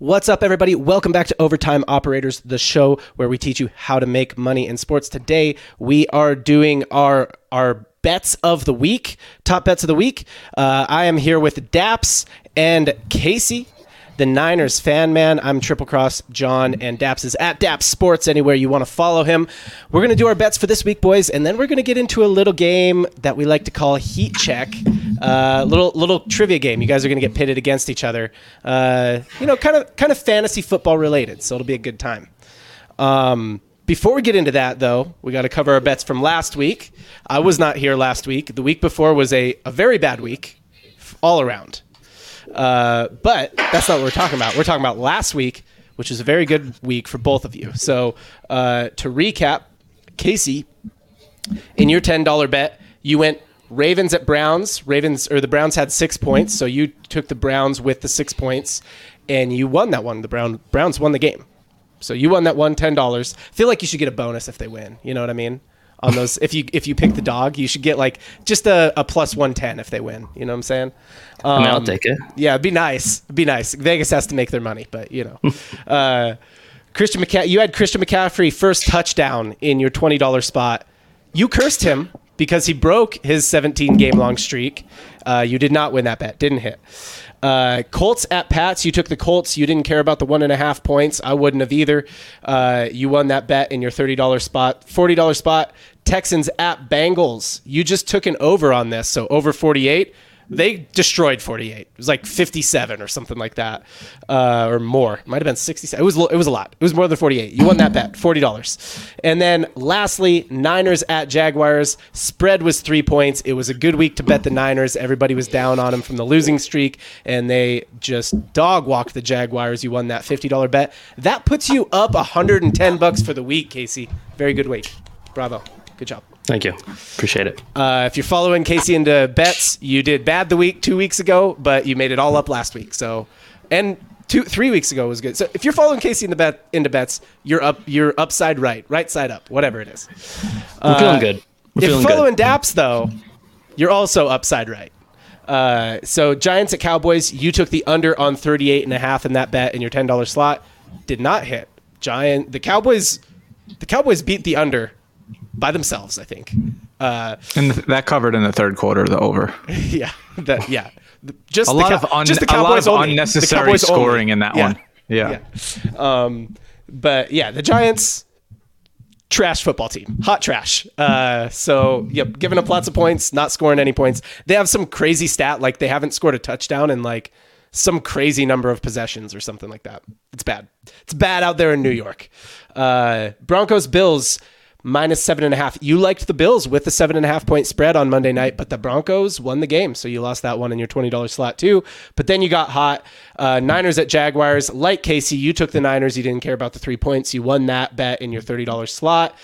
What's up, everybody? Welcome back to Overtime Operators, the show where we teach you how to make money in sports. Today, we are doing our our bets of the week, top bets of the week. Uh, I am here with Daps and Casey, the Niners fan man. I'm Triple Cross John, and Daps is at Daps Sports anywhere you want to follow him. We're going to do our bets for this week, boys, and then we're going to get into a little game that we like to call Heat Check. Uh, little little trivia game. You guys are going to get pitted against each other. Uh, you know, kind of kind of fantasy football related, so it'll be a good time. Um, before we get into that, though, we got to cover our bets from last week. I was not here last week. The week before was a, a very bad week, all around. Uh, but that's not what we're talking about. We're talking about last week, which is a very good week for both of you. So uh, to recap, Casey, in your ten dollar bet, you went Ravens at Browns. Ravens or the Browns had six points, so you took the Browns with the six points, and you won that one. The Brown Browns won the game, so you won that one ten dollars. Feel like you should get a bonus if they win. You know what I mean? On those, if you if you pick the dog, you should get like just a, a plus one ten if they win. You know what I'm saying? Um, I mean, I'll take it. Yeah, it'd be nice. It'd be nice. Vegas has to make their money, but you know. uh, Christian McCaffrey, you had Christian McCaffrey first touchdown in your twenty dollar spot. You cursed him because he broke his 17 game long streak. Uh, you did not win that bet. Didn't hit. Uh, Colts at Pats. You took the Colts. You didn't care about the one and a half points. I wouldn't have either. Uh, you won that bet in your $30 spot. $40 spot. Texans at Bengals. You just took an over on this. So over 48 they destroyed 48. It was like 57 or something like that, uh, or more. It might have been 67. It was it was a lot. It was more than 48. You won that bet, forty dollars. And then lastly, Niners at Jaguars. Spread was three points. It was a good week to bet the Niners. Everybody was down on them from the losing streak, and they just dog walked the Jaguars. You won that fifty dollar bet. That puts you up 110 bucks for the week, Casey. Very good week. Bravo. Good job. Thank you. Appreciate it. Uh, if you're following Casey into bets, you did bad the week two weeks ago, but you made it all up last week. So, and two, three weeks ago was good. So if you're following Casey in the bet into bets, you're up, you're upside right, right side up, whatever it is. We're Uh, feeling good. We're if feeling following good. Daps though, you're also upside right. Uh, so Giants at Cowboys, you took the under on 38 and a half in that bet in your $10 slot. Did not hit. Giant the Cowboys the Cowboys beat the under by themselves, I think. Uh, And th- that covered in the third quarter, the over. yeah, that yeah. Just A the lot Cow- of un- just the a lot of only. The unnecessary Cowboys only. scoring in that Yeah. one. Yeah. Yeah. Um, but yeah, the Giants trash football team, hot trash. Uh, so yep, giving up lots of points, not scoring any points. They have some crazy stat like they haven't scored a touchdown in like some crazy number of possessions or something like that. It's bad. It's bad out there in New York. Uh, Broncos Bills minus seven and a half. You liked the Bills with the seven and a half point spread on Monday night, but the Broncos won the game, so you lost that one in your twenty dollars slot too. But then you got hot. Uh, Niners at Jaguars. Like Casey, you took the Niners. You didn't care about the three points. You won that bet in your thirty dollars slot.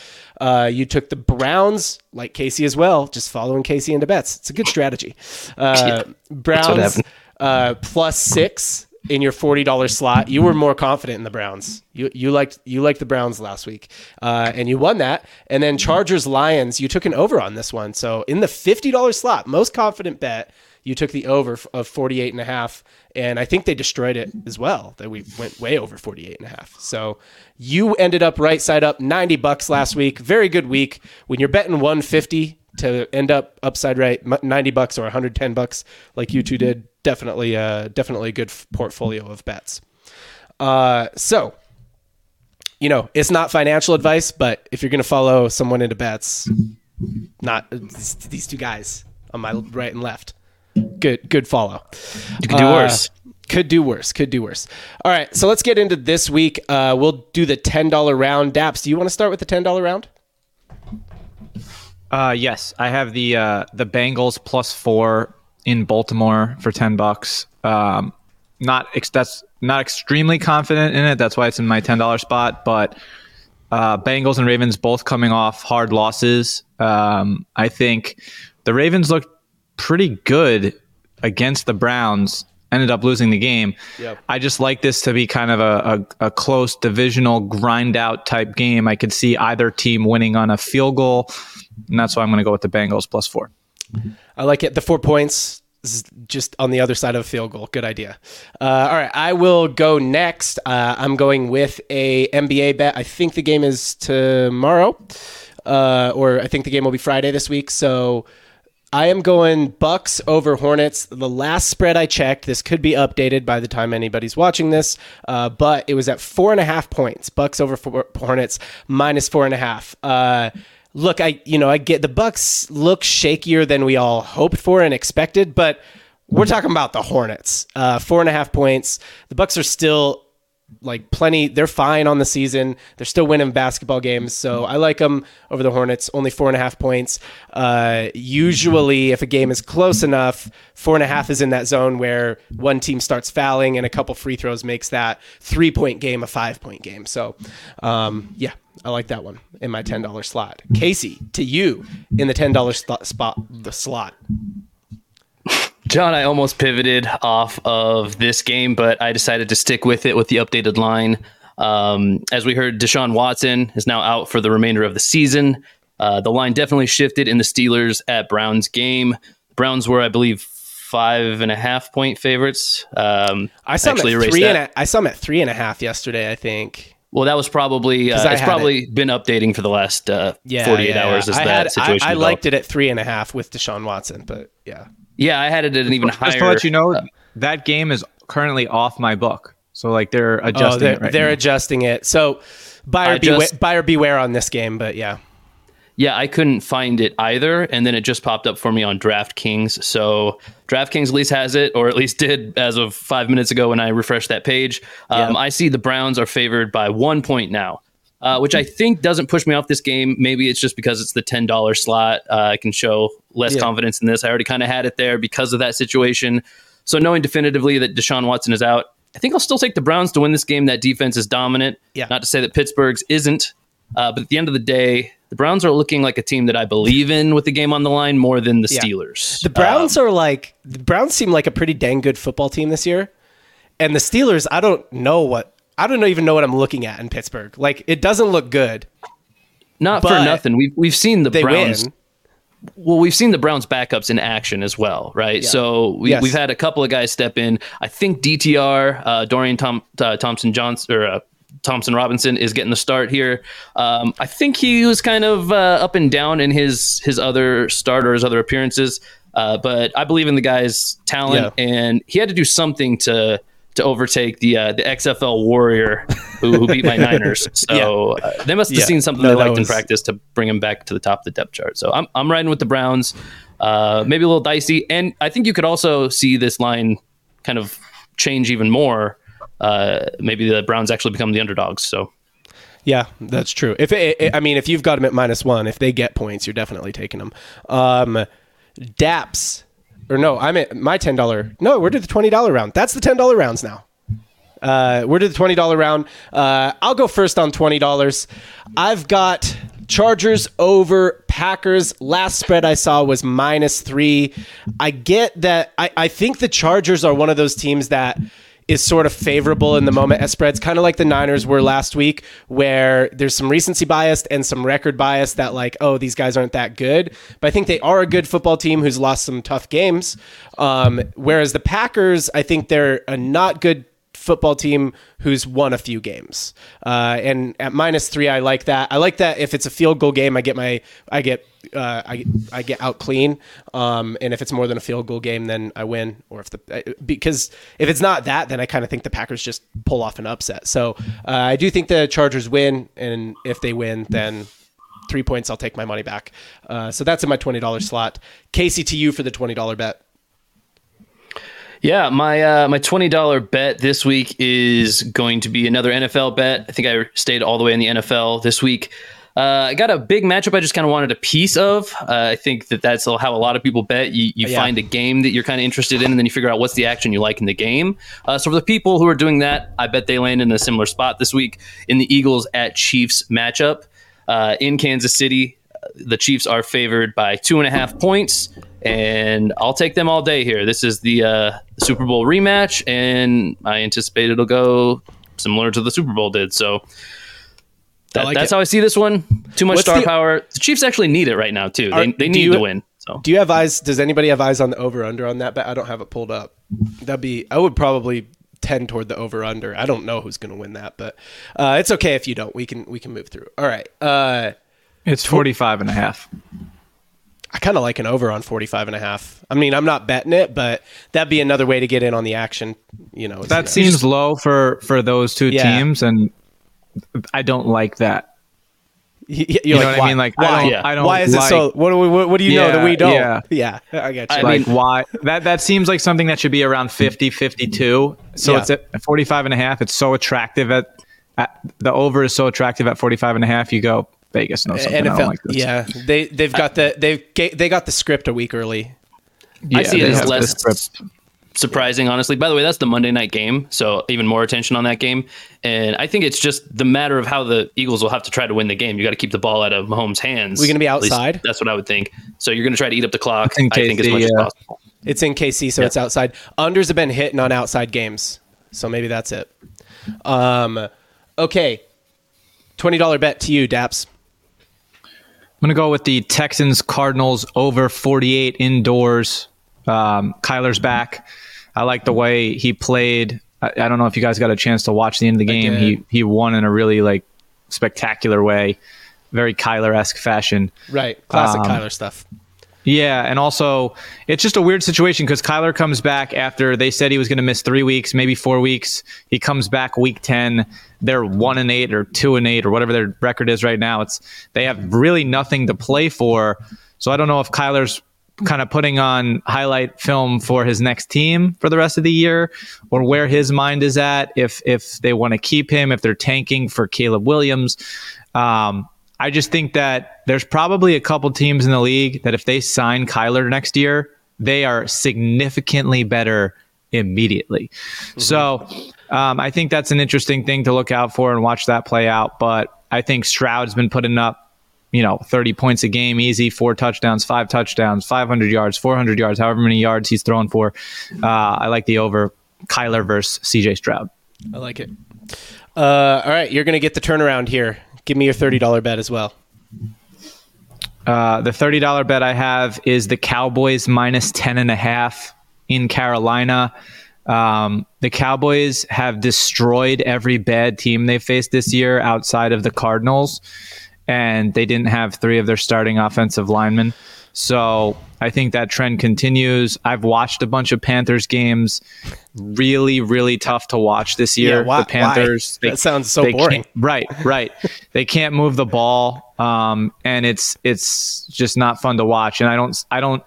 Uh, you took the Browns, like Casey as well, just following Casey into bets. It's a good strategy. Uh, Browns uh, plus six in your forty dollars slot. You were more confident in the Browns. You you liked you liked the Browns last week, uh, and you won that. And then Chargers Lions, you took an over on this one. So in the fifty dollars slot, most confident bet, you took the over of 48 and a half. And I think they destroyed it as well. That we went way over 48 and a half. So you ended up right side up 90 bucks last week. Very good week. When you're betting 150 to end up upside right 90 bucks or 110 bucks like you two did, definitely uh definitely a good portfolio of bets. Uh so you know, it's not financial advice, but if you're going to follow someone into bets, not these, these two guys on my right and left. Good, good follow. You could do Uh, worse. Could do worse. Could do worse. All right, so let's get into this week. Uh, we'll do the ten dollar round. Daps, do you want to start with the ten dollar round? Uh, yes, I have the uh, the Bengals plus four in Baltimore for ten bucks. Um, not ex- that's not extremely confident in it. That's why it's in my ten dollar spot. But uh, Bengals and Ravens both coming off hard losses. Um, I think the Ravens looked pretty good against the Browns. Ended up losing the game. Yep. I just like this to be kind of a, a, a close divisional grind out type game. I could see either team winning on a field goal, and that's why I'm going to go with the Bengals plus four. I like it. The four points. just on the other side of a field goal. Good idea. Uh, all right, I will go next. Uh, I'm going with a NBA bet. I think the game is tomorrow, uh, or I think the game will be Friday this week. So I am going Bucks over Hornets. The last spread I checked, this could be updated by the time anybody's watching this, uh, but it was at four and a half points. Bucks over four, Hornets minus four and a half. Uh, look, I you know I get the Bucks look shakier than we all hoped for and expected, but we're talking about the Hornets. Uh, four and a half points. The Bucks are still like plenty. They're fine on the season. They're still winning basketball games. So I like them over the Hornets. Only four and a half points. Uh, usually, if a game is close enough, four and a half is in that zone where one team starts fouling and a couple free throws makes that three point game a five point game. So, um, yeah, I like that one in my ten dollars slot. Casey, to you in the ten dollars spot, the slot. John, I almost pivoted off of this game, but I decided to stick with it with the updated line. Um, as we heard, Deshaun Watson is now out for the remainder of the season. Uh, the line definitely shifted in the Steelers at Browns game. Browns were, I believe, five and a half point favorites. Um, I saw actually them at three and a, I saw them at three and a half yesterday. I think. Well, that was probably uh, it's probably been updating for the last uh, Yeah, 48 yeah, hours yeah. as I that had, situation I, I liked it at three and a half with Deshaun Watson, but yeah. Yeah, I had it at an even higher. Just to let you know, that game is currently off my book. So like they're adjusting oh, they're, it right they're now. adjusting it. So buyer beware, buyer beware on this game, but yeah. Yeah, I couldn't find it either, and then it just popped up for me on DraftKings. So DraftKings at least has it, or at least did as of five minutes ago when I refreshed that page. Um, Yeah. I see the Browns are favored by one point now, uh, which I think doesn't push me off this game. Maybe it's just because it's the ten dollars slot. Uh, I can show less Yeah. confidence in this. I already kind of had it there because of that situation. So knowing definitively that Deshaun Watson is out, I think I'll still take the Browns to win this game. That defense is dominant. Yeah. Not to say that Pittsburgh's isn't, uh, but at the end of the day, the Browns are looking like a team that I believe in with the game on the line more than the Yeah. Steelers. The Browns are like the Browns seem like a pretty dang good football team this year, and the Steelers. I don't know what I don't even know what I'm looking at in Pittsburgh. Like it doesn't look good. Not for nothing. We've we've seen the Browns. win. Well, we've seen the Browns backups in action as well, right? So we, Yes. we've had a couple of guys step in. I think DTR, uh, Dorian Tom, uh, Thompson Johnson or uh, Thompson Robinson is getting the start here. Um, I think he was kind of uh, up and down in his his other start or his other appearances, uh, but I believe in the guy's talent, and he had to do something to to overtake the uh, the XFL Warrior who, who beat my Niners. So uh, they must have Yeah. seen something No, they liked in practice to bring him back to the top of the depth chart. So I'm I'm riding with the Browns. Uh, maybe a little dicey, and I think you could also see this line kind of change even more. Uh, maybe the Browns actually become the underdogs. So Yeah, that's true. If it, it- I mean, if you've got them at minus one, if they get points, you're definitely taking them. Um, Daps, or no, I'm at my ten dollar. No, we're to the twenty dollar round. That's the ten dollar rounds now. Uh, we're to the twenty dollar round. Uh, I'll go first on twenty dollars. I've got Chargers over Packers. Last spread I saw was minus three. I get that. I, I think the Chargers are one of those teams that is sort of favorable in the moment as spreads, kind of like the Niners were last week, where there's some recency bias and some record bias that, like, oh, these guys aren't that good. But I think they are a good football team who's lost some tough games. Um, whereas the Packers, I think they're a not good football team who's won a few games. Uh, and at minus three, I like that. I like that if it's a field goal game, I get my, I get, uh, I, I get out clean. Um, and if it's more than a field goal game, then I win. Or if the, because if it's not that, then I kind of think the Packers just pull off an upset. So uh, I do think the Chargers win. And if they win, then three points, I'll take my money back. Uh, so that's in my $20 slot. You for the $20 bet. Yeah, my uh, my twenty dollar bet this week is going to be another NFL bet. I think I stayed all the way in the NFL this week. Uh, I got a big matchup I just kind of wanted a piece of. Uh, I think that that's how a lot of people bet. You, you Yeah. find a game that you're kind of interested in, and then you figure out what's the action you like in the game. Uh, so for the people who are doing that, I bet they land in a similar spot this week in the Eagles at Chiefs matchup uh, in Kansas City. The Chiefs are favored by two and a half points, and I'll take them all day here. This is the uh, Super Bowl rematch, and I anticipate it'll go similar to the Super Bowl did. So that, like that's it. how I see this one. Too much What's star the- power. The Chiefs actually need it right now too. Are- They, they do need you- to win. So Do you have eyes? Does anybody have eyes on the over under on that bet? I don't have it pulled up. That'd be. I would probably tend toward the over under. I don't know who's going to win that, but uh, it's okay if you don't. We can we can move through. All right. Uh, It's 45 and a half. I kind of like an over on 45 and a half. I mean, I'm not betting it, but that'd be another way to get in on the action. You know, That you know, seems low for for those two Yeah. teams, and I don't like that. y- y- you're You know like, what why? I mean? Like, why? I don't, Yeah. I don't why is like, it so? What do we? What, what do you know that we don't? yeah. Yeah, I got you. I like mean- why that that seems like something that should be around 50 52 so Yeah. it's at 45 and a half it's so attractive at, at the over is so attractive at 45 and a half you go vegas knows something I don't NFL, like this. yeah, they they've got the they've they got the script a week early. Yeah, I see it as less surprising, honestly. By the way, that's the Monday night game, so even more attention on that game. And I think it's just the matter of how the Eagles will have to try to win the game. You got to keep the ball out of Mahomes' hands. We're gonna be outside? That's what I would think. So you're going to try to eat up the clock. It's in I think as KC, much as possible. It's in KC, so it's outside. Unders have been hitting on outside games, so maybe that's it. Um, okay, twenty dollar bet to you, Daps. I'm gonna go with the texans cardinals over 48 indoors. Um, kyler's back. I like the way he played. I, I don't know if you guys got a chance to watch the end of the game. He he won in a really like spectacular way. Very kyler-esque fashion. Right, classic Um, Kyler stuff. Yeah, and also it's just a weird situation because Kyler comes back after they said he was going to miss three weeks, maybe four weeks. He comes back week ten. They're one and eight or two and eight or whatever their record is right now. It's they have really nothing to play for. So I don't know if Kyler's kind of putting on highlight film for his next team for the rest of the year or where his mind is at if if they want to keep him if they're tanking for Caleb Williams um, I just think that there's probably a couple teams in the league that if they sign Kyler next year, they are significantly better immediately. So um, I think that's an interesting thing to look out for and watch that play out. But I think Stroud's been putting up, you know, 30 points a game, easy, four touchdowns, five touchdowns, 500 yards, 400 yards, however many yards he's throwing for. Uh, I like the over Kyler versus CJ Stroud. I like it. Uh, all right, you're gonna get the turnaround here. Give me your thirty dollar bet as well. Uh, the thirty dollar bet I have is the Cowboys minus ten and a half in Carolina. Um, the Cowboys have destroyed every bad team they faced this year outside of the Cardinals, and they didn't have three of their starting offensive linemen. So I think that trend continues. I've watched a bunch of Panthers games. Really, really tough to watch this year. Yeah, why- the Panthers. why? That sounds so boring. Right, right. they can't move the ball, um, and it's it's just not fun to watch. And I don't I don't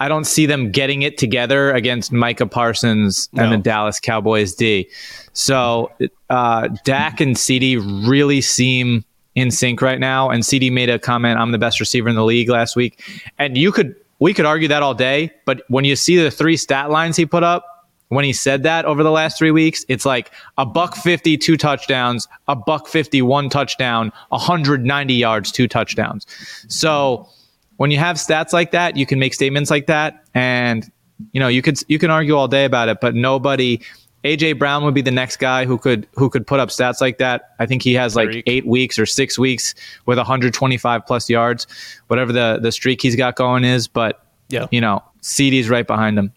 I don't see them getting it together against Micah Parsons and the Dallas Cowboys D. So uh, Dak and CD really seem in sync right now. And CD made a comment, "I'm the best receiver in the league" last week, and you could we could argue that all day. But when you see the three stat lines he put up when he said that over the last three weeks, it's like a buck fifty, two touchdowns, a buck 50, one touchdown, 190 yards, two touchdowns. So when you have stats like that, you can make statements like that. And, you know, you could, you can argue all day about it, but nobody, AJ Brown would be the next guy who could, who could put up stats like that. I think he has like Tyreek. eight weeks or six weeks with 125 plus yards, whatever the, the streak he's got going is. But, Yeah. you know, CD's right behind him.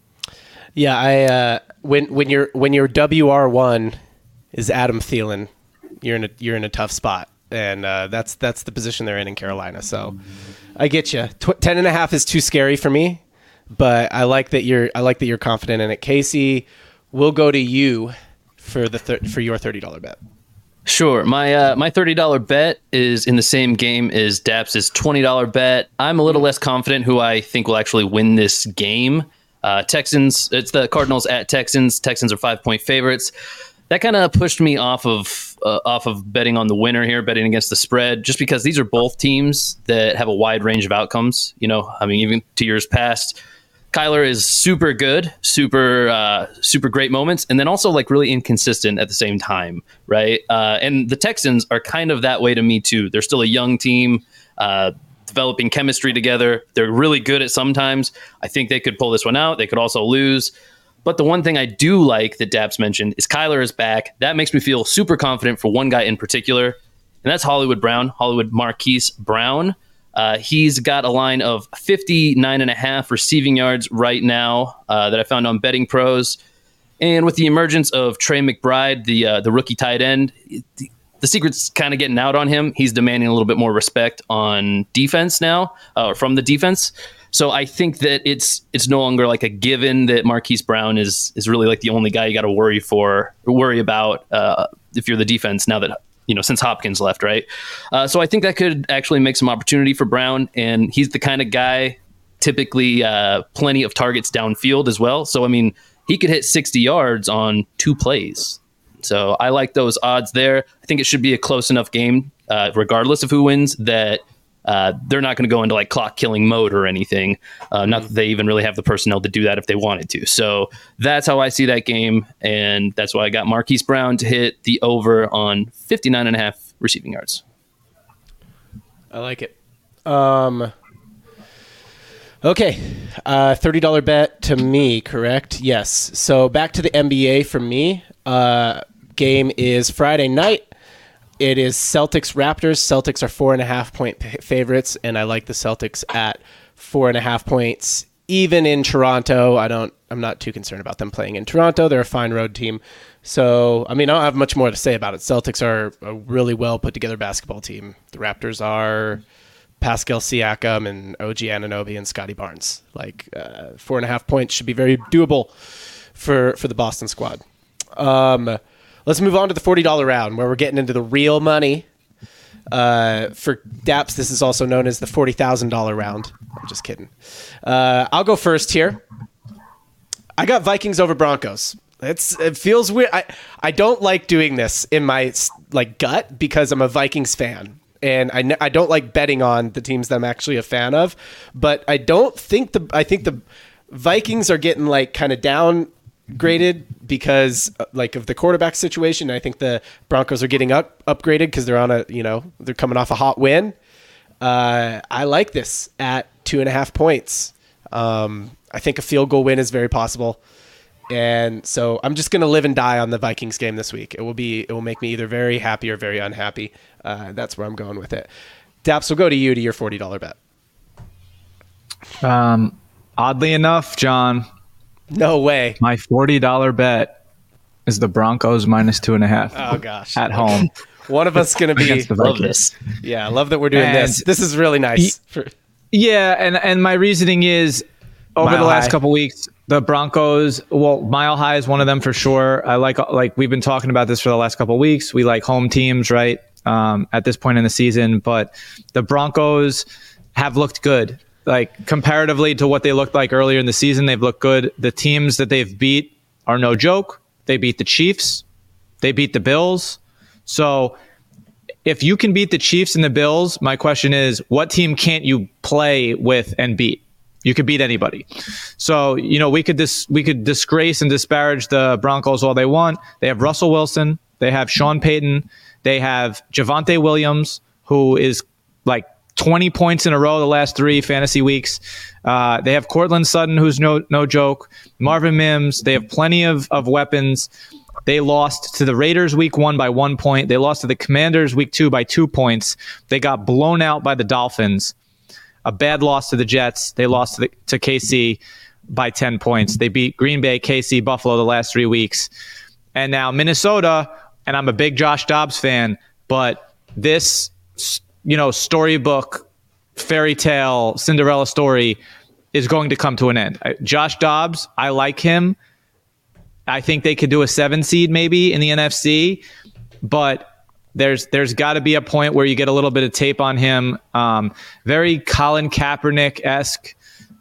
Yeah, I uh, when when your when your WR one is Adam Thielen, you're in a you're in a tough spot, and uh, that's that's the position they're in in Carolina. So I get you. Tw- ten and a half is too scary for me, but I like that you're I like that you're confident in it. Casey, we'll go to you for the thir- for your thirty dollar bet. Sure. My uh, my thirty dollar bet is in the same game as Daps's twenty dollar bet. I'm a little less confident who I think will actually win this game. Uh, Texans. It's the Cardinals at Texans. Texans are five point favorites. That kind of pushed me off of uh, off of betting on the winner here, betting against the spread, just because these are both teams that have a wide range of outcomes. You know, I mean, even to years past, Kyler is super good, super uh, super great moments, and then also like really inconsistent at the same time, right? Uh, and the Texans are kind of that way to me too. They're still a young team, uh, developing chemistry together. They're really good at sometimes. I think they could pull this one out. They could also lose. But the one thing I do like that Daps mentioned is Kyler is back. That makes me feel super confident for one guy in particular. and that's Hollywood Brown, Hollywood Marquise Brown. Uh, he's got a line of 59 and a half receiving yards right now uh, that I found on Betting Pros. And with the emergence of Trey McBride, the uh, the rookie tight end, the, the secret's kind of getting out on him. He's demanding a little bit more respect on defense now, uh, from the defense. So I think that it's it's no longer like a given that Marquise Brown is is really like the only guy you got to worry for, worry about uh, if you're the defense now that you know since Hopkins left, right? Uh, so I think that could actually make some opportunity for Brown, and he's the kind of guy typically uh, plenty of targets downfield as well. So I mean, he could hit 60 yards on two plays. So I like those odds there. I think it should be a close enough game, uh, regardless of who wins, that uh, they're not going to go into like clock killing mode or anything. Uh, not that they even really have the personnel to do that if they wanted to. So that's how I see that game. And that's why I got Marquise Brown to hit the over on 59 and a half receiving yards. I like it. Um, okay, uh, thirty dollar bet to me, correct? Yes. So back to the NBA for me. Uh, game is Friday night. It is Celtics Raptors. Celtics are four and a half point favorites, and I like the Celtics at four and a half points. Even in Toronto, I don't. I'm not too concerned about them playing in Toronto. They're a fine road team. So, I mean, I don't have much more to say about it. Celtics are a really well put together basketball team. The Raptors are Pascal Siakam and OG Anunoby and Scottie Barnes. Like uh, four and a half points should be very doable for for the Boston squad. Um, let's move on to the forty dollar round where we're getting into the real money. Uh, for Daps, this is also known as the forty thousand dollar round. I'm just kidding. Uh, I'll go first here. I got Vikings over Broncos. It's it feels weird. I I don't like doing this in my like gut because I'm a Vikings fan and I, I don't like betting on the teams that I'm actually a fan of, but I don't think the I think the Vikings are getting like kind of downgraded because uh, like of the quarterback situation. I think the Broncos are getting up upgraded because they're on a you know they're coming off a hot win. Uh, I like this at two and a half points. Um, I think a field goal win is very possible. And so I'm just going to live and die on the Vikings game this week. It will be it will make me either very happy or very unhappy. Uh, that's where I'm going with it. Daps, we'll go to you to your forty dollar bet. Um, oddly enough, John, No way. my forty dollar bet is the Broncos minus two and a half Oh gosh. at home One of us going to be. against the Love Vikings. this. Yeah, I love that we're doing And- this. This is really nice. For, Yeah, and and my reasoning is over Mile the last High. couple weeks, the Broncos. Well, Mile High is one of them for sure. I like like we've been talking about this for the last couple weeks. We like home teams, right? Um, at this point in the season, but the Broncos have looked good. Like comparatively to what they looked like earlier in the season, they've looked good. The teams that they've beat are no joke. They beat the Chiefs, they beat the Bills. So if you can beat the Chiefs and the Bills, my question is, what team can't you play with and beat? You could beat anybody. So you know we could dis- we could disgrace and disparage the Broncos all they want. They have Russell Wilson. They have Sean Payton. They have Javonte Williams, who is like 20 points in a row the last three fantasy weeks. Uh, they have Courtland Sutton, who's no no joke. Marvin Mims. They have plenty of of weapons. They lost to the Raiders week one by one point. They lost to the Commanders week two by two points. They got blown out by the Dolphins. A bad loss to the Jets. They lost to, the, to KC by 10 points. They beat Green Bay, KC, Buffalo the last three weeks. And now Minnesota, and I'm a big Josh Dobbs fan, but this, you know, storybook, fairy tale, Cinderella story is going to come to an end. Josh Dobbs, I like him. I think they could do a seven seed maybe in the NFC, but there's there's got to be a point where you get a little bit of tape on him. Um, very Colin Kaepernick esque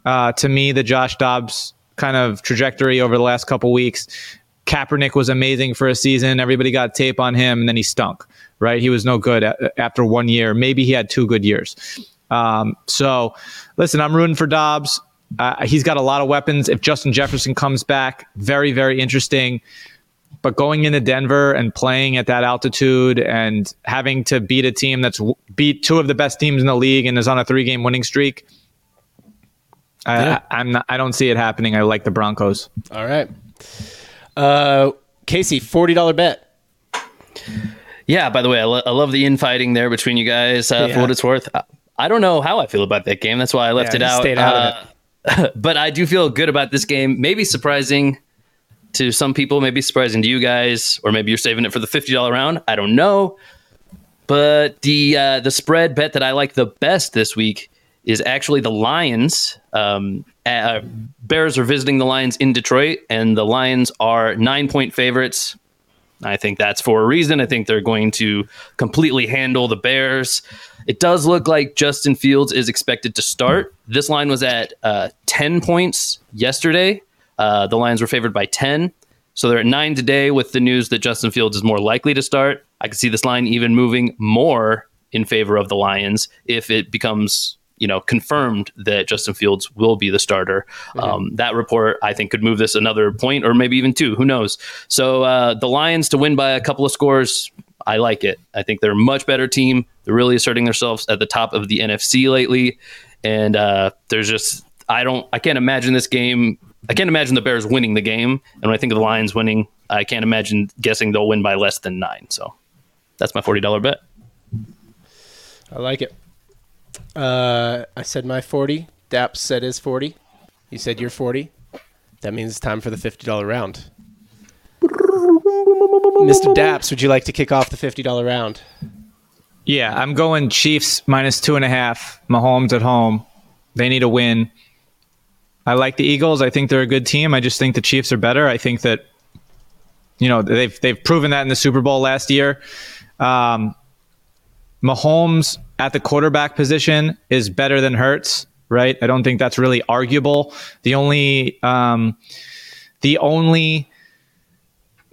uh, to me, the Josh Dobbs kind of trajectory over the last couple weeks. Kaepernick was amazing for a season. Everybody got tape on him, and then he stunk. Right, he was no good after one year. Maybe he had two good years. Um, so, listen, I'm rooting for Dobbs. Uh, he's got a lot of weapons. If Justin Jefferson comes back, very, very interesting. But going into Denver and playing at that altitude and having to beat a team that's w- beat two of the best teams in the league and is on a three-game winning streak, I, Yeah. I, I'm not. I don't see it happening. I like the Broncos. all right. Uh, Casey, forty dollar bet. Yeah. By the way, I, lo- I love the infighting there between you guys. Uh, Yeah. For what it's worth, I, I don't know how I feel about that game. That's why I left Yeah, it out. stayed out of Uh, but I do feel good about this game. Maybe surprising to some people, maybe surprising to you guys, or maybe you're saving it for the fifty dollar round. I don't know. But the uh, the spread bet that I like the best this week is actually the Lions. Um, uh, Bears are visiting the Lions in Detroit, and the Lions are nine point favorites. I think that's for a reason. I think they're going to completely handle the Bears. It does look like Justin Fields is expected to start. This line was at uh, 10 points yesterday. Uh, the Lions were favored by 10. So they're at nine today with the news that Justin Fields is more likely to start. I could see this line even moving more in favor of the Lions if it becomes you know confirmed that Justin Fields will be the starter. Um, that report I think could move this another point or maybe even two. Who knows? So uh, the Lions to win by a couple of scores. I like it. I think they're a much better team. They're really asserting themselves at the top of the NFC lately, and uh, there's just I don't I can't imagine this game. I can't imagine the Bears winning the game. And when I think of the Lions winning, I can't imagine guessing they'll win by less than nine. So that's my forty dollar bet. I like it. Uh, I said my 40. Daps said his 40. You said your 40. That means it's time for the $50 round. Mr. Daps, would you like to kick off the $50 round? Yeah, I'm going Chiefs minus two and a half. Mahomes at home. They need a win. I like the Eagles. I think they're a good team. I just think the Chiefs are better. I think that you know they've they've proven that in the Super Bowl last year. Um, Mahomes at the quarterback position is better than Hurts, right? I don't think that's really arguable. The only um, the only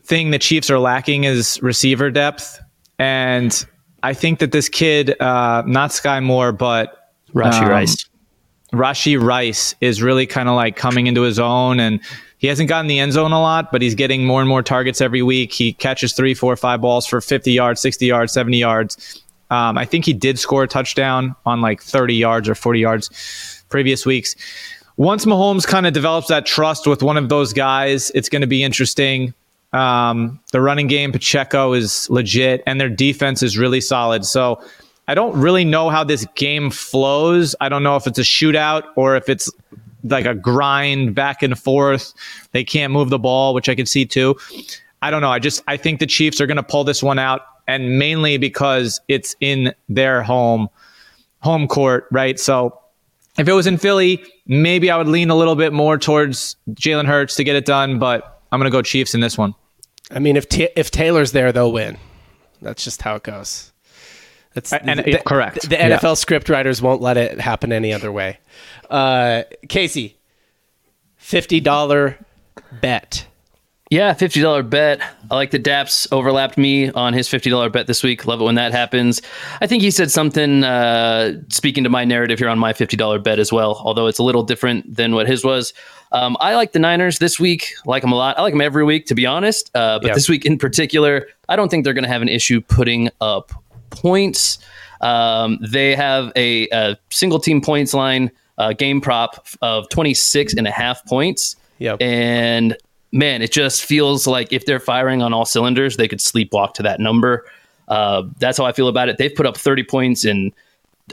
thing the Chiefs are lacking is receiver depth, and I think that this kid, uh, not Skyy Moore, but Rashee um, Rice. Rashee Rice is really kind of like coming into his own and he hasn't gotten the end zone a lot, but he's getting more and more targets every week. He catches three, four, five balls for 50 yards, 60 yards, 70 yards. Um, I think he did score a touchdown on like 30 yards or 40 yards previous weeks. Once Mahomes kind of develops that trust with one of those guys, it's going to be interesting. Um, the running game, Pacheco is legit, and their defense is really solid. So I don't really know how this game flows. I don't know if it's a shootout or if it's like a grind back and forth. They can't move the ball, which I could see too. I don't know. I just I think the Chiefs are going to pull this one out, and mainly because it's in their home home court, right? So if it was in Philly, maybe I would lean a little bit more towards Jalen Hurts to get it done, but I'm going to go Chiefs in this one. I mean, if Ta if Taylor's there, they'll win. That's just how it goes. That's And- the, correct. The, the Yeah. NFL script writers won't let it happen any other way. Uh, Casey, fifty dollar bet. Yeah, fifty dollar bet. I like the Daps overlapped me on his fifty dollar bet this week. Love it when that happens. I think he said something uh, speaking to my narrative here on my fifty dollar bet as well. Although it's a little different than what his was. Um, I like the Niners this week. Like them a lot. I like them every week, to be honest. Uh, but Yeah. this week in particular, I don't think they're going to have an issue putting up points. Um, they have a, a single team points line uh, game prop of 26 and a half points. Yep. And man, it just feels like if they're firing on all cylinders, they could sleepwalk to that number. Uh, that's how I feel about it. They've put up 30 points in,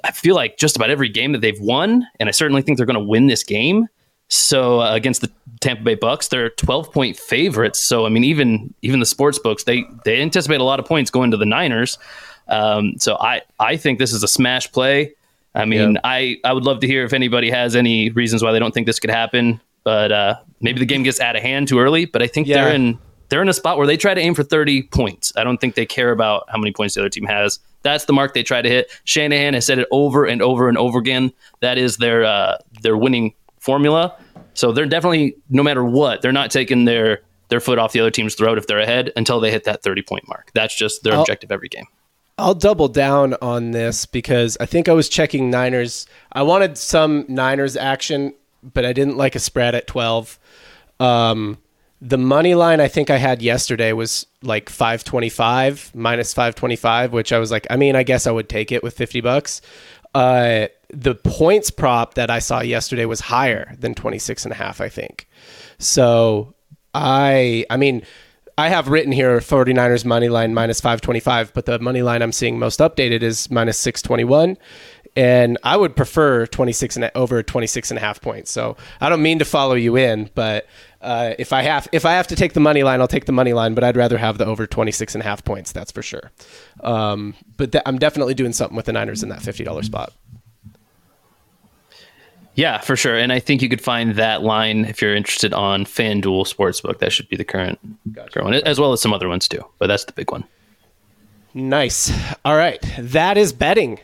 I feel like just about every game that they've won. And I certainly think they're going to win this game. So uh, against the Tampa Bay Bucs, they're 12 point favorites. So I mean, even even the sports books they they anticipate a lot of points going to the Niners. Um, so I I think this is a smash play. I mean, I I would love to hear if anybody has any reasons why they don't think this could happen. But uh, maybe the game gets out of hand too early. But I think Yeah. they're in they're in a spot where they try to aim for 30 points. I don't think they care about how many points the other team has. That's the mark they try to hit. Shanahan has said it over and over and over again. That is their uh, their winning formula. So they're definitely no matter what, they're not taking their their foot off the other team's throat if they're ahead until they hit that 30 point mark. That's just their I'll- objective every game. I'll double down on this because I think I was checking Niners. I wanted some Niners action, but I didn't like a spread at 12. Um, the money line I think I had yesterday was like 525 minus 525, which I was like, I mean, I guess I would take it with 50 bucks. Uh, the points prop that I saw yesterday was higher than 26 and a half, I think. So I, I mean, I have written here 49ers money line minus 525, but the money line I'm seeing most updated is minus 621. And I would prefer 26 and over 26 and a half points. So I don't mean to follow you in, but uh, if I have if I have to take the money line, I'll take the money line. But I'd rather have the over 26 and a half points. That's for sure. Um, but th- I'm definitely doing something with the Niners in that $50 spot. Yeah, for sure. And I think you could find that line if you're interested on FanDuel Sportsbook. That should be the current, current one, as well as some other ones too. But that's the big one. Nice. All right. That is betting.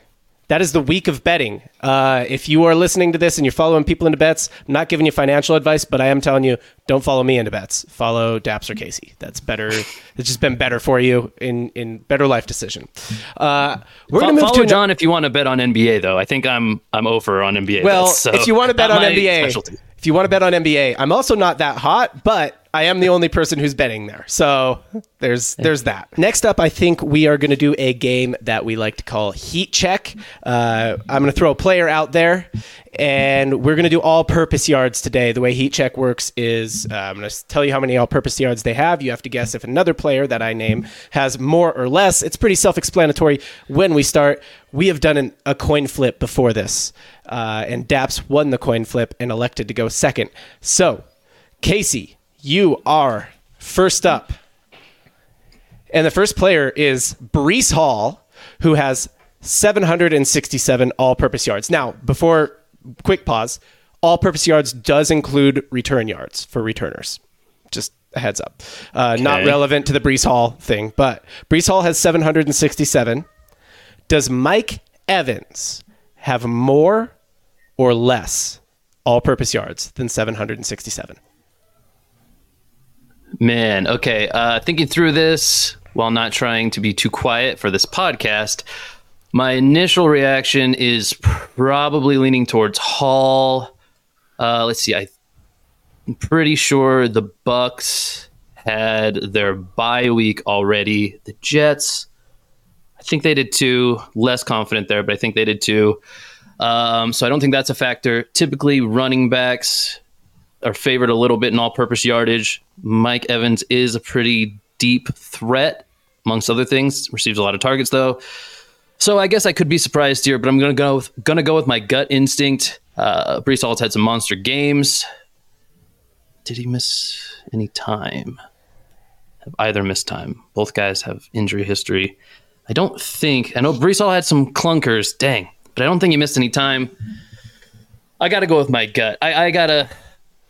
That is the week of betting. Uh, if you are listening to this and you're following people into bets, I'm not giving you financial advice, but I am telling you, don't follow me into bets. Follow Daps or Casey. That's better. It's just been better for you in in better life decision. Uh, we're Fo- gonna move to John if you want to bet on NBA though. I think I'm I'm over on NBA. Well, bets, so if you want to bet on NBA, specialty. if you want to bet on NBA, I'm also not that hot, but I am the only person who's betting there. So there's there's that. Next up, I think we are going to do a game that we like to call Heat Check. Uh, I'm going to throw a player out there, and we're going to do all-purpose yards today. The way Heat Check works is uh, I'm going to tell you how many all-purpose yards they have. You have to guess if another player that I name has more or less. It's pretty self-explanatory. When we start, we have done an, a coin flip before this, uh, and Daps won the coin flip and elected to go second. So, Casey, you are first up. And the first player is Breece Hall, who has 767 all purpose yards. Now, before quick pause, all purpose yards does include return yards for returners. Just a heads up. Uh, Not relevant to the Breece Hall thing, but Breece Hall has 767. Does Mike Evans have more or less all purpose yards than 767? Man, okay. Uh, thinking through this while not trying to be too quiet for this podcast, my initial reaction is probably leaning towards Hall. Uh, let's see. I'm pretty sure the Bucs had their bye week already. The Jets, I think they did too. Less confident there, but I think they did too. Um, so I don't think that's a factor. Typically, running backs are favored a little bit in all-purpose yardage. Mike Evans is a pretty deep threat, amongst other things. Receives a lot of targets though. So I guess I could be surprised here, but I'm gonna go with, gonna go with my gut instinct. Uh, Breece Hall's had some monster games. Did he miss any time? Have either missed time? Both guys have injury history. I don't think. I know Breece Hall had some clunkers. Dang, but I don't think he missed any time. I got to go with my gut. I, I gotta,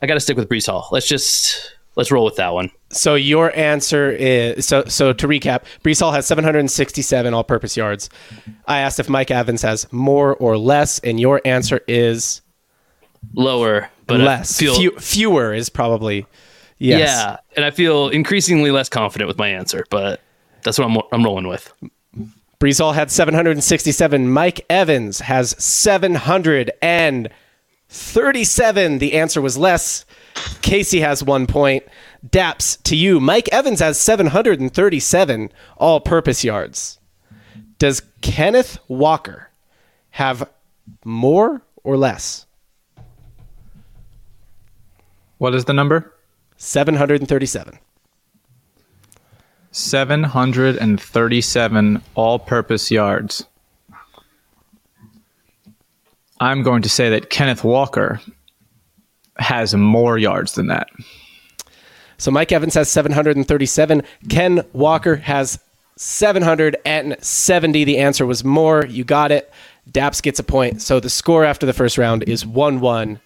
I gotta stick with Breece Hall. Let's just let's roll with that one. So your answer is so. So to recap, Breece Hall has 767 all-purpose yards. I asked if Mike Evans has more or less, and your answer is Lower, but less. feel, Few, fewer is probably yes. Yeah, and I feel increasingly less confident with my answer, but that's what I'm I'm rolling with. Breece Hall had 767. Mike Evans has 737. The answer was less. Casey has one point. Daps to you. Mike Evans has 737 all purpose yards. Does Kenneth Walker have more or less? What is the number? 737. 737 all purpose yards. I'm going to say that Kenneth Walker has more yards than that. So Mike Evans has 737. Ken Walker has 770. The answer was more. You got it. Daps gets a point. So the score after the first round is 1 1.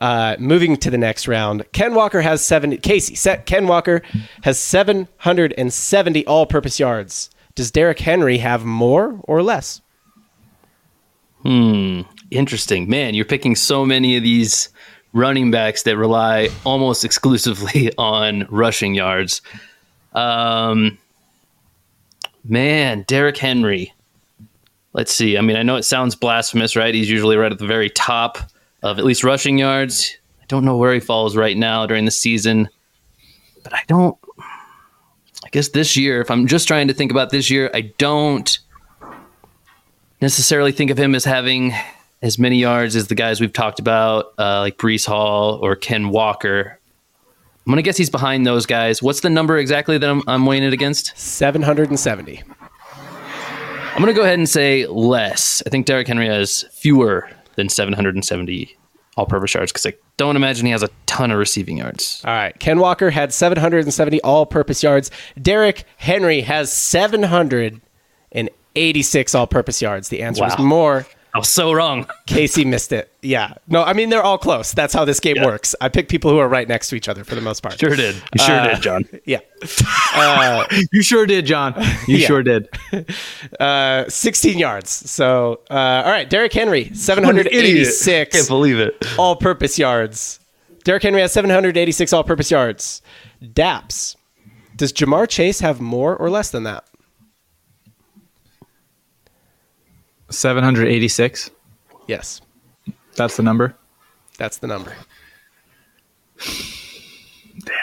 Uh, moving to the next round, Ken Walker has 70. Casey, set, Ken Walker has 770 all purpose yards. Does Derrick Henry have more or less? Interesting, man. You're picking so many of these running backs that rely almost exclusively on rushing yards. Um, man, Derrick Henry. Let's see. I mean, I know it sounds blasphemous, right? He's usually right at the very top of at least rushing yards. I don't know where he falls right now during the season, but I don't. I guess this year, if I'm just trying to think about this year, I don't necessarily think of him as having as many yards as the guys we've talked about, uh, like Breece Hall or Ken Walker. I'm gonna guess he's behind those guys. What's the number exactly that I'm, I'm weighing it against? 770. I'm gonna go ahead and say less. I think Derrick Henry has fewer than 770 all-purpose yards because I don't imagine he has a ton of receiving yards. All right. Ken Walker had 770 all purpose yards. Derrick Henry has 786 all purpose yards. The answer is more. I was so wrong. Casey missed it. Yeah. No, I mean, they're all close. That's how this game Yeah. works. I pick people who are right next to each other for the most part. Sure did. You sure did, John. Yeah. You sure did, John. You Yeah. sure did. Uh, 16 yards. So, uh, all right. Derrick Henry, 786 Can't believe it. all purpose yards. Derrick Henry has 786 all purpose yards. Daps. Does Ja'Marr Chase have more or less than that? 786. Yes. That's the number. That's the number. Damn.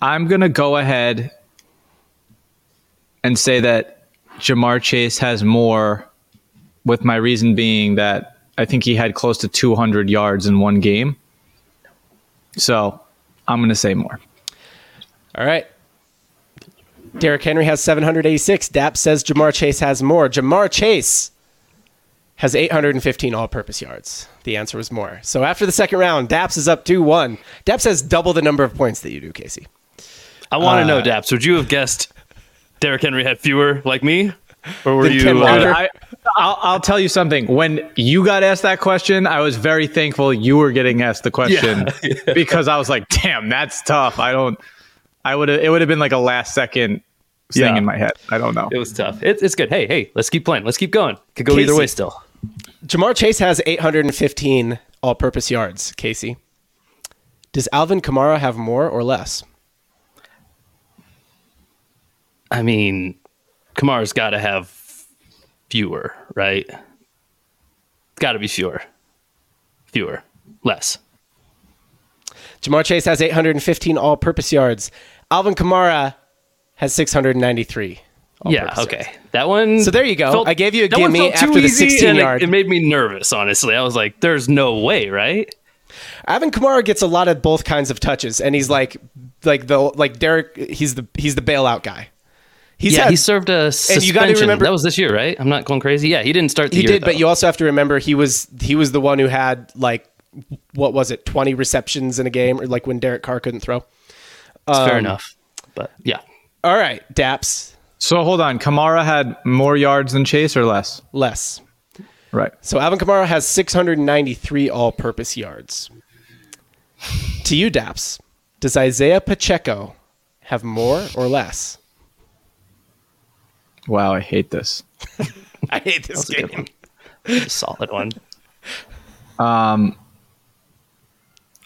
I'm going to go ahead and say that Ja'Marr Chase has more, with my reason being that I think he had close to 200 yards in one game. So I'm going to say more. All right. Derrick Henry has 786. Dap says Ja'Marr Chase has more. Ja'Marr Chase has 815 all purpose yards. The answer was more. So after the second round, Daps is up 2 1. Daps has double the number of points that you do, Casey. I want to Uh, know, Daps. Would you have guessed Derrick Henry had fewer like me, or were you? Uh, I, I'll, I'll tell you something. When you got asked that question, I was very thankful you were getting asked the question because I was like, "Damn, that's tough." I don't. I would have. It would have been like a last second thing Yeah. in my head. I don't know. it was tough. It, it's good. Hey, hey, let's keep playing. Let's keep going. Could go either way still. Ja'Marr Chase has 815 all purpose yards, Casey. Does Alvin Kamara have more or less? I mean, Kamara's got to have fewer, right? Got to be fewer. Fewer. Less. Ja'Marr Chase has 815 all purpose yards. Alvin Kamara has 693. yeah, okay. That one. So there you go. I gave you a gimme after the 16 and it- yard. It, made me nervous, honestly. I was like, there's no way, right? Alvin Kamara gets a lot of both kinds of touches, and he's like, like the like Derek. He's the he's the bailout guy. He's yeah, had- he served a suspension. remember- that was this year, right? I'm not going crazy. Yeah, he didn't start the he did, but you also have to remember he was he was the one who had like what was it, 20 receptions in a game, or like when Derek Carr couldn't throw. Um, fair enough. But yeah, All right, Daps So hold on. Kamara had more yards than Chase or less? less. Right. So Alvin Kamara has 693 all-purpose yards. to you, Daps, does Isaiah Pacheco have more or less? Wow, I hate this. I hate this game. a good one. a solid one. Um,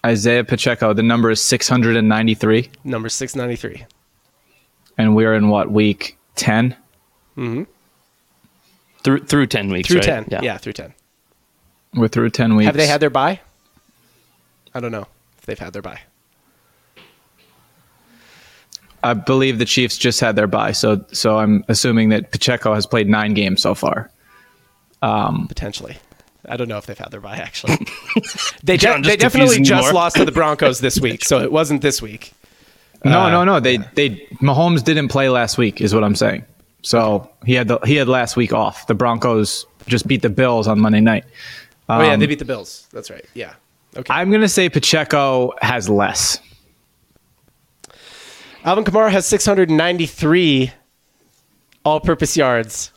Isaiah Pacheco. The number is 693, Number 693. And we're in what week 10? Through through ten weeks. Through right? 10. Yeah. yeah. through 10. We're through 10 weeks. Have they had their buy I don't know if they've had their buy I believe the Chiefs just had their buy so so I'm assuming that Pacheco has played nine games so far. um, Potentially. I don't know if they've had their bye, actually. they, de- John, just they definitely just more. lost to the Broncos this week, so it wasn't this week. No, no, no. Uh, they they Mahomes didn't play last week, is what I'm saying. So he had the, he had last week off. The Broncos just beat the Bills on Monday night. oh, yeah, they um, beat the Bills. That's right. Yeah. Okay. I'm gonna say Pacheco has less. Alvin Kamara has 693 all purpose yards.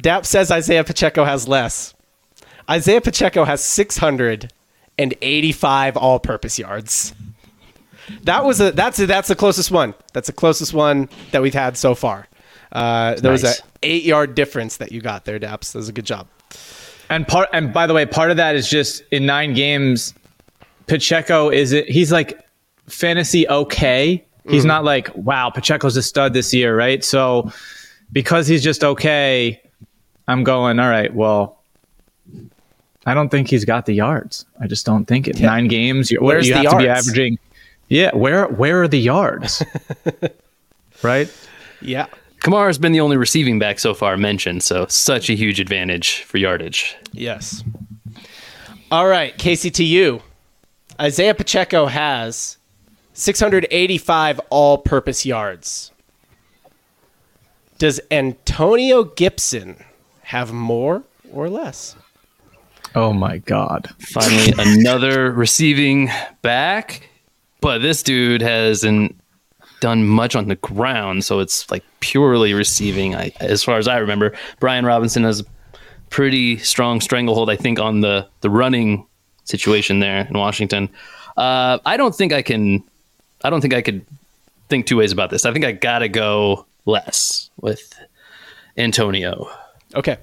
Dap says Isaiah Pacheco has less. Isaiah Pacheco has 685 all purpose yards. That was a that's a, that's the closest one. That's the closest one that we've had so far. Uh, there was Nice. a eight yard difference that you got there, Daps. That was a good job. And part and by the way, part of that is just in nine games, Pacheco is it he's like fantasy okay. He's not like, wow, Pacheco's a stud this year, right? So because he's just okay, I'm going, all right, well, I don't think he's got the yards. I just don't think it. Nine games, you, Where's you the have to be yards? averaging. Yeah, where where are the yards? right? Yeah. Kamara's been the only receiving back so far mentioned, so such a huge advantage for yardage. Yes. All right, Casey, to you. Isaiah Pacheco has 685 all purpose yards. Does Antonio Gibson have more or less? Oh my god. Finally, another receiving back, but this dude hasn't done much on the ground, so it's like purely receiving. I, as far as I remember, Brian Robinson has a pretty strong stranglehold, I think, on the the running situation there in Washington. Uh, I don't think I can. I don't think I could think two ways about this. I think I gotta go less with Antonio. Okay.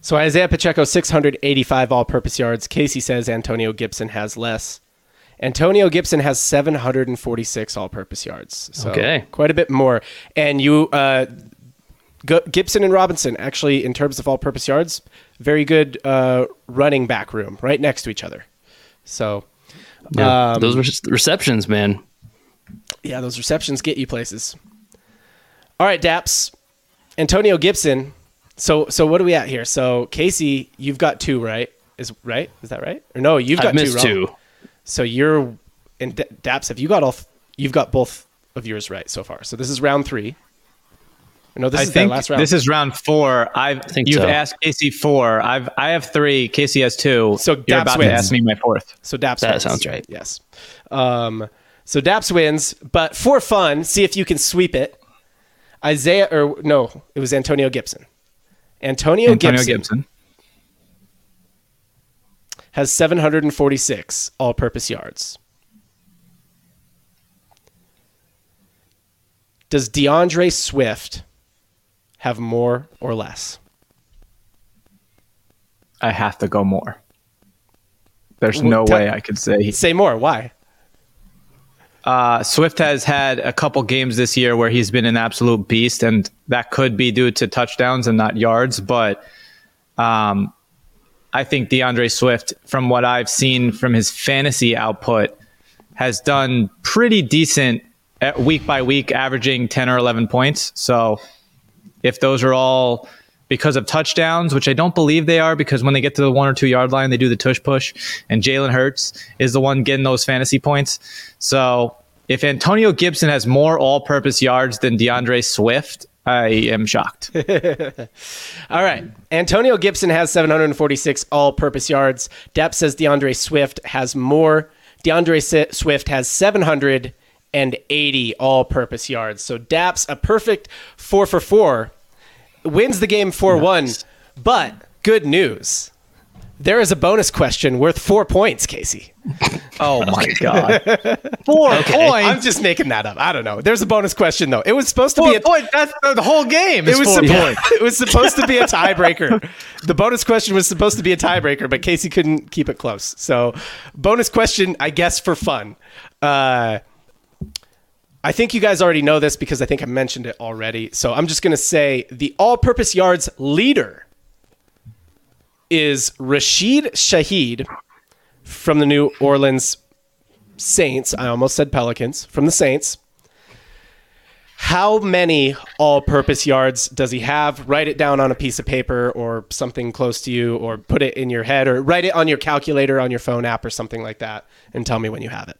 So Isaiah Pacheco 685 all-purpose yards. Casey says Antonio Gibson has less. Antonio Gibson has 746 all-purpose yards. So Okay. quite a bit more. And you uh, G- Gibson and Robinson actually in terms of all-purpose yards, very good uh, running back room right next to each other. So Yeah, Um, those were receptions, man. yeah, those receptions get you places. All right, Daps. Antonio Gibson. So so what are we at here? So Casey, you've got two, right? Is right? Is that right? Or no, you've got I've missed two, wrong. two. So you're and D- Daps. Have you got all? th- You've got both of yours right so far. So this is round three. No, this I is the think last round. this is round four. I've think you've so. asked Casey four. I've I have three. Casey has two. So you're Daps about wins. to ask me my fourth. so Daps. That wins. sounds right. Yes. Um. So Daps wins, but for fun, see if you can sweep it. Isaiah, or no, it was Antonio Gibson. Antonio, Antonio Gibson, Gibson. Has 746 all-purpose yards. Does DeAndre Swift have more or less? I have to go more. There's Well, no tell- way I could say. Say more. Why? Uh, Swift has had a couple games this year where he's been an absolute beast, and that could be due to touchdowns and not yards. But um, I think DeAndre Swift, from what I've seen from his fantasy output, has done pretty decent week by week, averaging 10 or 11 points. So if those are all because of touchdowns, which I don't believe they are, because when they get to the one or two yard line, they do the tush push, and Jalen Hurts is the one getting those fantasy points. So if Antonio Gibson has more all purpose yards than DeAndre Swift, I am shocked. All right. Antonio Gibson has 746 all-purpose yards. Dap says DeAndre Swift has more. DeAndre Swift has 780 all-purpose yards. So Daps a perfect four for four, wins the game four one. But good news, there is a bonus question worth four points, Casey. oh my God. Four points. I'm just making that up. I don't know. There's a bonus question though. It was supposed to Four be a points. That's the, the whole game. It is was, four suppo- points. it was supposed to be a tiebreaker. the bonus question was supposed to be a tiebreaker, but Casey couldn't keep it close. So, bonus question, I guess, for fun. Uh, I think you guys already know this because I think I mentioned it already. So, I'm just going to say the all purpose yards leader is Rashid Shaheed from the New Orleans Saints. I almost said Pelicans from the Saints. How many all purpose yards does he have? Write it down on a piece of paper or something close to you, or put it in your head, or write it on your calculator on your phone app or something like that, and tell me when you have it.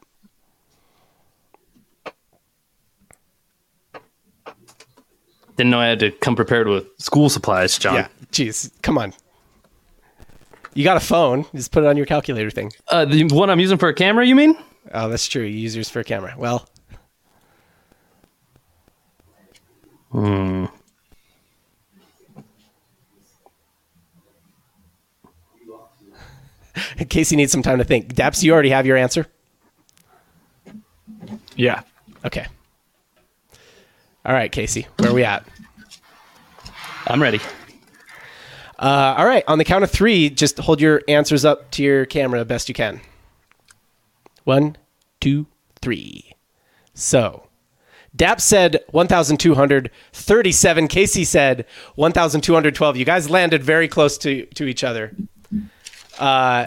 Didn't know I had to come prepared with school supplies, John. Yeah. Jeez. Come on. You got a phone. Just put it on your calculator thing. Uh, the one I'm using for a camera, you mean? Oh, that's true. You use yours for a camera. Well. In case you need some time to think. Daps, you already have your answer? Yeah. Okay. All right, Casey, where are we at? I'm ready. Uh, all right, on the count of three, just hold your answers up to your camera best you can. One, two, three. So, Dap said 1,237. Casey said 1,212. You guys landed very close to, to each other. Uh,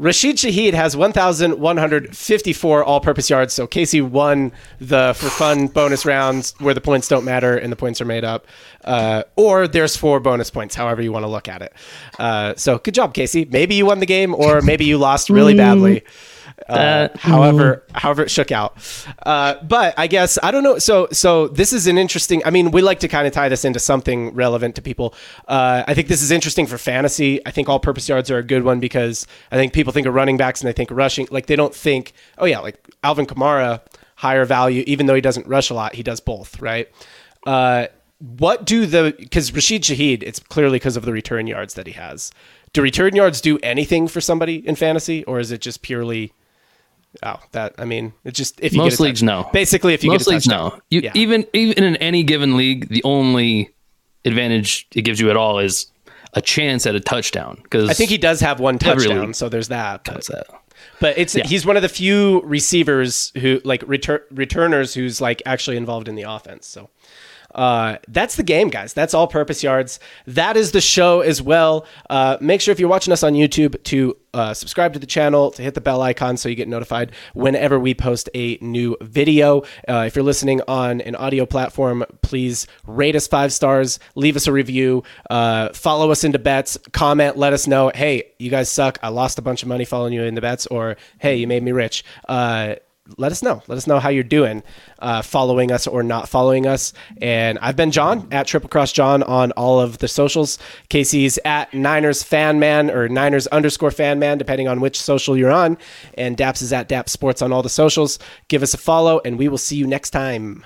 Rashid Shaheed has 1,154 all purpose yards. So Casey won the for fun bonus rounds where the points don't matter and the points are made up. Uh, or there's four bonus points, however you want to look at it. Uh, so good job, Casey. Maybe you won the game or maybe you lost really badly. Uh, however, however it shook out. Uh, but I guess I don't know. So, so this is an interesting. I mean, we like to kind of tie this into something relevant to people. Uh, I think this is interesting for fantasy. I think all-purpose yards are a good one because I think people think of running backs and they think rushing. Like they don't think, oh yeah, like Alvin Kamara, higher value. Even though he doesn't rush a lot, he does both, right? Uh, what do the because Rashid Shaheed? It's clearly because of the return yards that he has. Do return yards do anything for somebody in fantasy, or is it just purely? Oh, that I mean, it's just if you Most leagues, touch- no. Basically, if you Most leagues, no. You, Yeah. Even even in any given league, the only advantage it gives you at all is a chance at a touchdown. Because I think he does have one touchdown, league. so there's that. But, that. but it's he's one of the few receivers who like retur- returners who's like actually involved in the offense. So uh, that's the game, guys. That's all purpose yards. That is the show as well. Uh, make sure if you're watching us on YouTube to uh, subscribe to the channel, to hit the bell icon so you get notified whenever we post a new video. Uh, if you're listening on an audio platform, please rate us five stars, leave us a review, uh, follow us into bets, comment, let us know, hey, you guys suck. I lost a bunch of money following you into bets, or hey, you made me rich. Let us know. Let us know how you're doing, uh, following us or not following us. And I've been John at Triple Cross John on all of the socials. Casey's at Niners Fan Man or Niners underscore Fan Man, depending on which social you're on. And Daps is at Daps Sports on all the socials. Give us a follow, and we will see you next time.